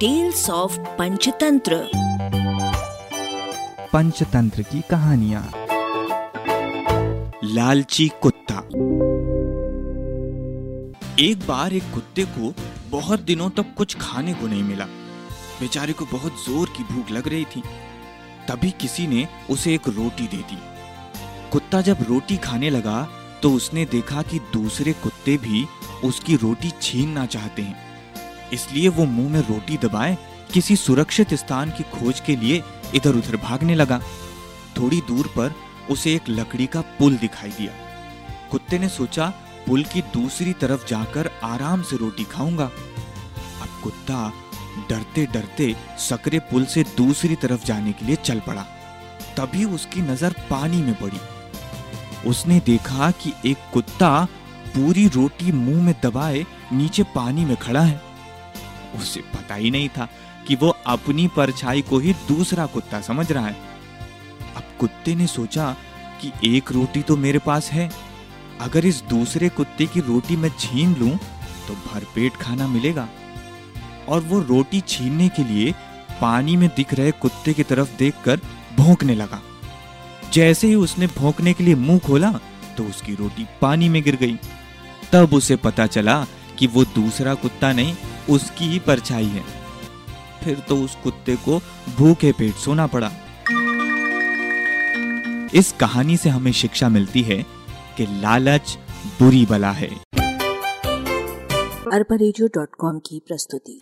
Tales of Panchatantra Panchatantra की कहानियाँ लालची कुत्ता। एक बार एक कुत्ते को बहुत दिनों तक कुछ खाने को नहीं मिला। बेचारे को बहुत ज़ोर की भूख लग रही थी। तभी किसी ने उसे एक रोटी दे दी। कुत्ता जब रोटी खाने लगा तो उसने देखा कि दूसरे कुत्ते भी उसकी रोटी छीनना चाहते हैं। इसलिए वो मुँह में रोटी दबाए, किसी सुरक्षित स्थान की खोज के लिए इधर उधर भागने लगा। थोड़ी दूर पर उसे एक लकड़ी का पुल दिखाई दिया। कुत्ते ने सोचा, पुल की दूसरी तरफ़ जाकर आराम से रोटी खाऊँगा। अब कुत्ता डरते डरते सकरे पुल से दूसरी तरफ़ जाने के लिए चल पड़ा। तभी उसकी नज़र पानी में पड़ी। उसने देखा कि एक कुत्ता पूरी रोटी मुँह में दबाए नीचे पानी में खड़ा है। उसे पता ही नहीं था कि वो अपनी परछाई को ही दूसरा कुत्ता समझ रहा है। अब कुत्ते ने सोचा कि एक रोटी तो मेरे पास है। अगर इस दूसरे कुत्ते की रोटी मैं छीन लूँ तो भरपेट खाना मिलेगा। और वो रोटी छीनने के लिए पानी में दिख रहे कुत्ते की तरफ़ देखकर भौंकने लगा। जैसे ही उसने भौंकने के लिए मुँह खोला तो उसकी रोटी पानी में गिर गई। तब उसे पता चला कि वो दूसरा कुत्ता नहीं उसकी ही परछाई है। फिर तो उस कुत्ते को भूखे पेट सोना पड़ा। इस कहानी से हमें शिक्षा मिलती है कि लालच बुरी बला है। अरबा की प्रस्तुति।